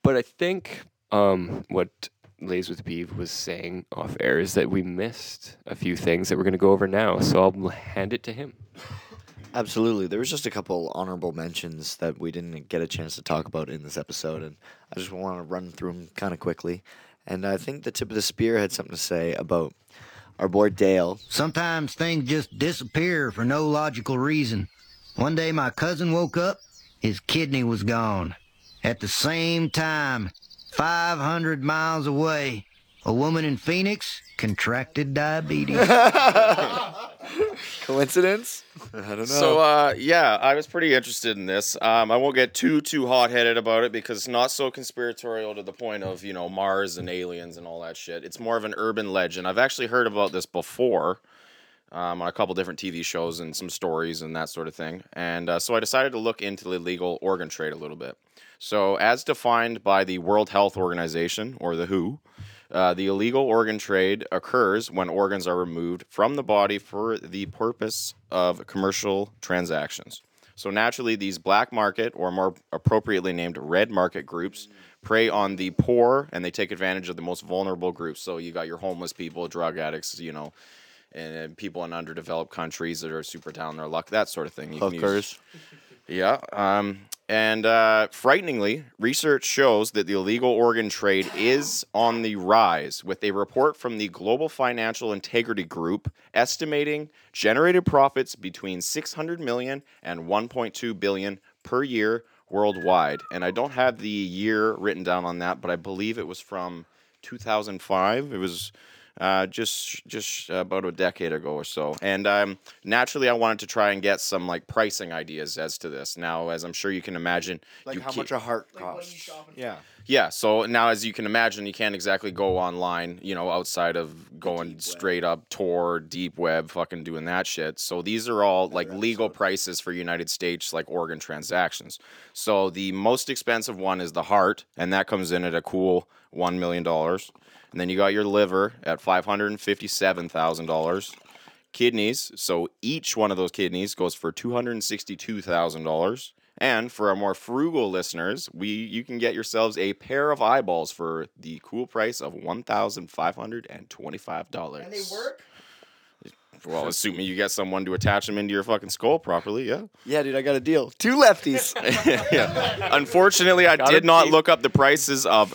But I think um, what Lays with Beeve was saying off air is that we missed a few things that we're going to go over now. So I'll hand it to him. Absolutely. There was just a couple honorable mentions that we didn't get a chance to talk about in this episode, and I just want to run through them kind of quickly. And I think the tip of the spear had something to say about our boy Dale. Sometimes things just disappear for no logical reason. One day my cousin woke up, his kidney was gone. At the same time, 500 miles away, a woman in Phoenix contracted diabetes. Coincidence? I don't know. So uh, yeah, I was pretty interested in this. Um, I won't get too too hot headed about it because it's not so conspiratorial to the point of you know Mars and aliens and all that shit. It's more of an urban legend. I've actually heard about this before um, on a couple different TV shows and some stories and that sort of thing. And uh, so I decided to look into the illegal organ trade a little bit. So as defined by the World Health Organization or the WHO. Uh, the illegal organ trade occurs when organs are removed from the body for the purpose of commercial transactions. So, naturally, these black market, or more appropriately named red market groups, prey on the poor and they take advantage of the most vulnerable groups. So, you got your homeless people, drug addicts, you know, and people in underdeveloped countries that are super down their luck, that sort of thing. You can use- Hookers. yeah. Um, And uh, frighteningly, research shows that the illegal organ trade is on the rise, with a report from the Global Financial Integrity Group estimating generated profits between 600 million and 1.2 billion per year worldwide. And I don't have the year written down on that, but I believe it was from 2005. It was uh, just just about a decade ago or so. And um, naturally, I wanted to try and get some like pricing ideas as to this. Now, as I'm sure you can imagine, Like you how ca- much a heart costs. Yeah. yeah. So now, as you can imagine, you can't exactly go online, you know, outside of going straight up Tor, deep web, fucking doing that shit. So these are all like legal prices for United States, like organ transactions. So the most expensive one is the heart, and that comes in at a cool $1 million. And then you got your liver at $557,000. Kidneys, so each one of those kidneys goes for $262,000. And for our more frugal listeners, we you can get yourselves a pair of eyeballs for the cool price of one thousand five hundred and twenty-five dollars. And they work. Well, assuming you get someone to attach them into your fucking skull properly, yeah. Yeah, dude, I got a deal. Two lefties. yeah. Unfortunately, I Gotta did not keep- look up the prices of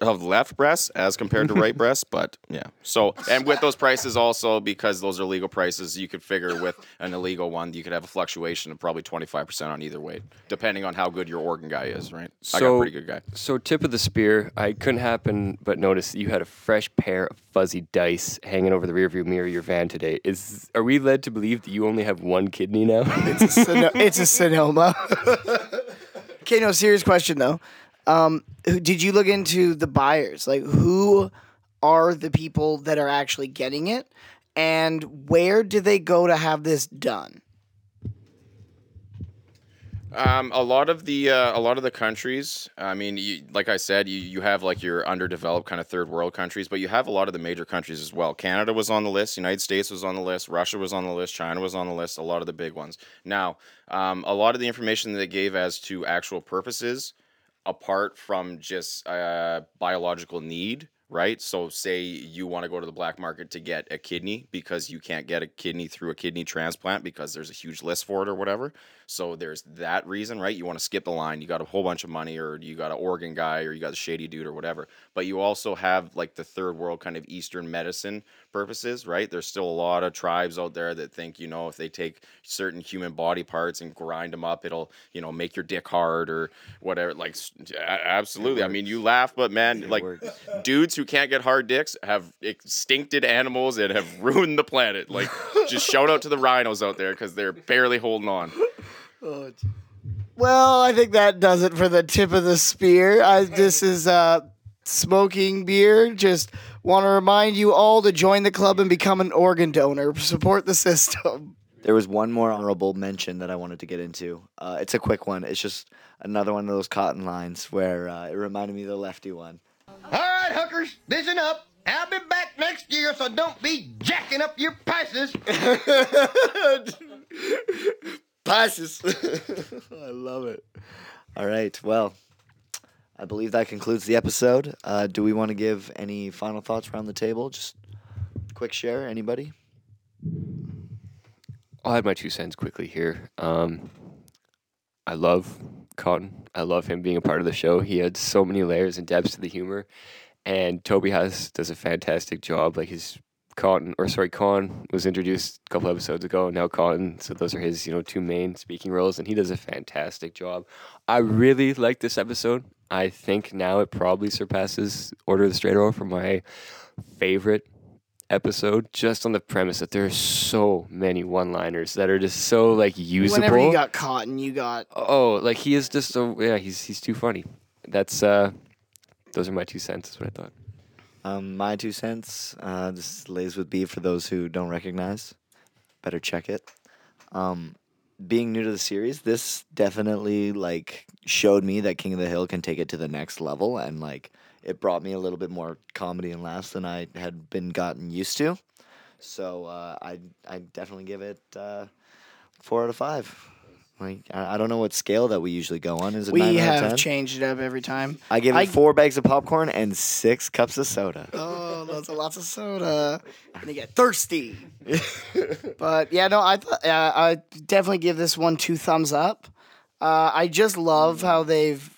of left breasts as compared to right breasts, but yeah. So, and with those prices also because those are legal prices, you could figure with an illegal one, you could have a fluctuation of probably 25% on either way, depending on how good your organ guy is, right? I got a pretty good guy. So tip of the spear, I couldn't happen but notice you had a fresh pair of fuzzy dice hanging over the rearview mirror of your van today. Is are we led to believe that you only have one kidney now? It's a, Sono- it's a Sonoma. okay, no, serious question though. Um, who- did you look into the buyers? Like, who are the people that are actually getting it, and where do they go to have this done? Um, a lot of the uh, a lot of the countries. I mean, you, like I said, you, you have like your underdeveloped kind of third world countries, but you have a lot of the major countries as well. Canada was on the list. United States was on the list. Russia was on the list. China was on the list. A lot of the big ones. Now, um, a lot of the information that they gave as to actual purposes, apart from just uh, biological need. Right. So, say you want to go to the black market to get a kidney because you can't get a kidney through a kidney transplant because there's a huge list for it or whatever. So there's that reason, right? You want to skip the line. You got a whole bunch of money, or you got an organ guy, or you got a shady dude, or whatever. But you also have like the third world kind of Eastern medicine purposes, right? There's still a lot of tribes out there that think, you know, if they take certain human body parts and grind them up, it'll, you know, make your dick hard or whatever. Like, absolutely. I mean, you laugh, but man, like dudes who can't get hard dicks have extincted animals and have ruined the planet. Like, just shout out to the rhinos out there because they're barely holding on. Well, I think that does it for the tip of the spear. I, this is uh, smoking beer. Just want to remind you all to join the club and become an organ donor. Support the system. There was one more honorable mention that I wanted to get into. Uh, it's a quick one. It's just another one of those cotton lines where uh, it reminded me of the lefty one. All right, hookers, listen up. I'll be back next year, so don't be jacking up your prices. Passes. I love it. All right. Well, I believe that concludes the episode. Uh, do we want to give any final thoughts around the table? Just quick share. Anybody? I'll add my two cents quickly here. Um, I love Cotton. I love him being a part of the show. He had so many layers and depths to the humor, and Toby has does a fantastic job. Like his Cotton, or sorry, Khan was introduced a couple episodes ago. Now Cotton, so those are his you know two main speaking roles, and he does a fantastic job. I really like this episode. I think now it probably surpasses Order of the Straight Arrow for my favorite episode just on the premise that there are so many one-liners that are just so like usable. Whenever you got caught and you got oh, like he is just so yeah, he's he's too funny. That's uh those are my two cents, is what I thought. Um, my two cents. Uh, this lays with B for those who don't recognize. Better check it. Um, being new to the series, this definitely like showed me that King of the Hill can take it to the next level, and like it brought me a little bit more comedy and laughs than I had been gotten used to. So uh, I I definitely give it uh, four out of five. Like I, I don't know what scale that we usually go on. Is it we nine out of have 10? changed it up every time. I give it four bags of popcorn and six cups of soda. Oh, lots of lots of soda, and you get thirsty. but yeah, no, I thought uh, I definitely give this one two thumbs up. Uh, I just love how they've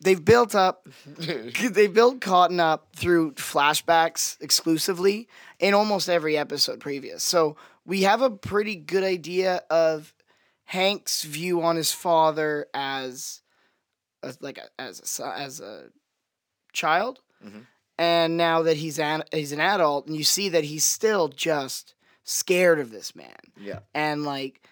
they've built up they built Cotton up through flashbacks exclusively in almost every episode previous. So we have a pretty good idea of Hank's view on his father as, as like a, as a as a child, Mhm. and now that he's an he's an adult, and you see that he's still just scared of this man Yeah. and like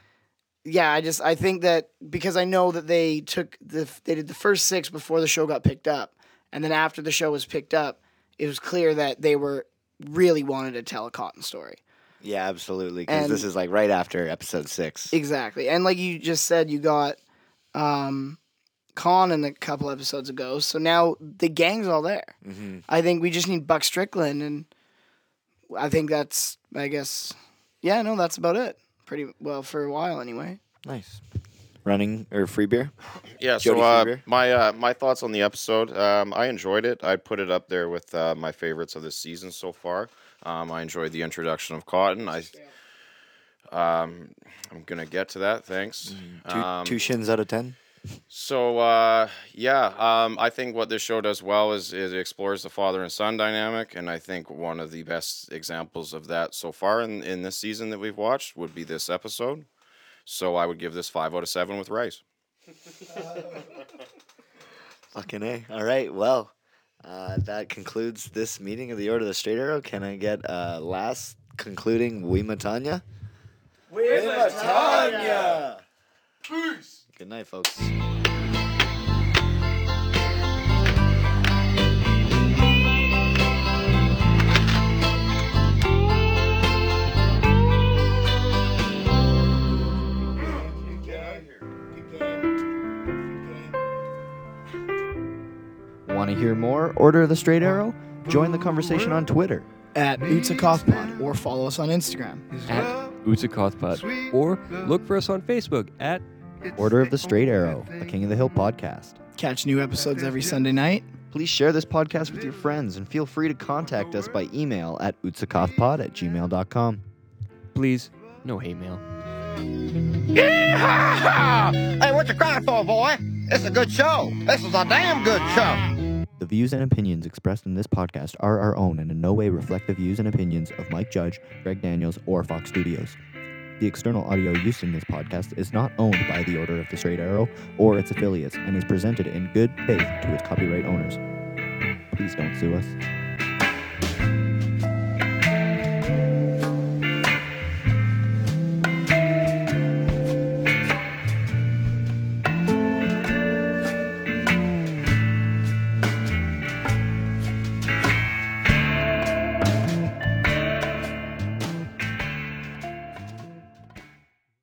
yeah i just i think that because i know that they took the they did the first six before the show got picked up and then after the show was picked up it was clear that they were really wanted to tell a cotton story Yeah, absolutely. Because this is like right after episode six. exactly and like you just said you got um Khan in a couple episodes ago so now the gang's all there Mhm. i think we just need buck strickland and i think that's i guess yeah no that's about it pretty well for a while anyway Nice. Running or free beer? Yeah, Jody so uh, Fever? my uh, my thoughts on the episode. Um, I enjoyed it. I'd put it up there with uh, my favorites of this season so far. Um, I enjoyed the introduction of Cotton. I um, I'm gonna get to that. Thanks. Two, Um, two shins out of ten. So uh, yeah, um, I think what this show does well is, is it explores the father and son dynamic, and I think one of the best examples of that so far in in this season that we've watched would be this episode. So I would give this five out of seven with rice. Fucking A. All right. Well, uh, that concludes this meeting of the Order of the Straight Arrow. Can I get uh, last concluding Wimatanya? Wimatanya! Peace! Good night, folks. Want to hear more Order the Straight Arrow? Join the conversation on Twitter. at Utsakothpod or follow us on Instagram. At Utsakothpod. Or look for us on Facebook at Order of the Straight Arrow, a King of the Hill podcast. Catch new episodes every Sunday night. Please share this podcast with your friends and feel free to contact us by email at utsakothpod at gmail.com. Please, no hate mail. Yeehaw! Hey, what you crying for, boy? It's a good show. This is a damn good show. The views and opinions expressed in this podcast are our own and in no way reflect the views and opinions of Mike Judge, Greg Daniels, or Fox Studios. The external audio used in this podcast is not owned by the Order of the Straight Arrow or its affiliates and is presented in good faith to its copyright owners. Please don't sue us.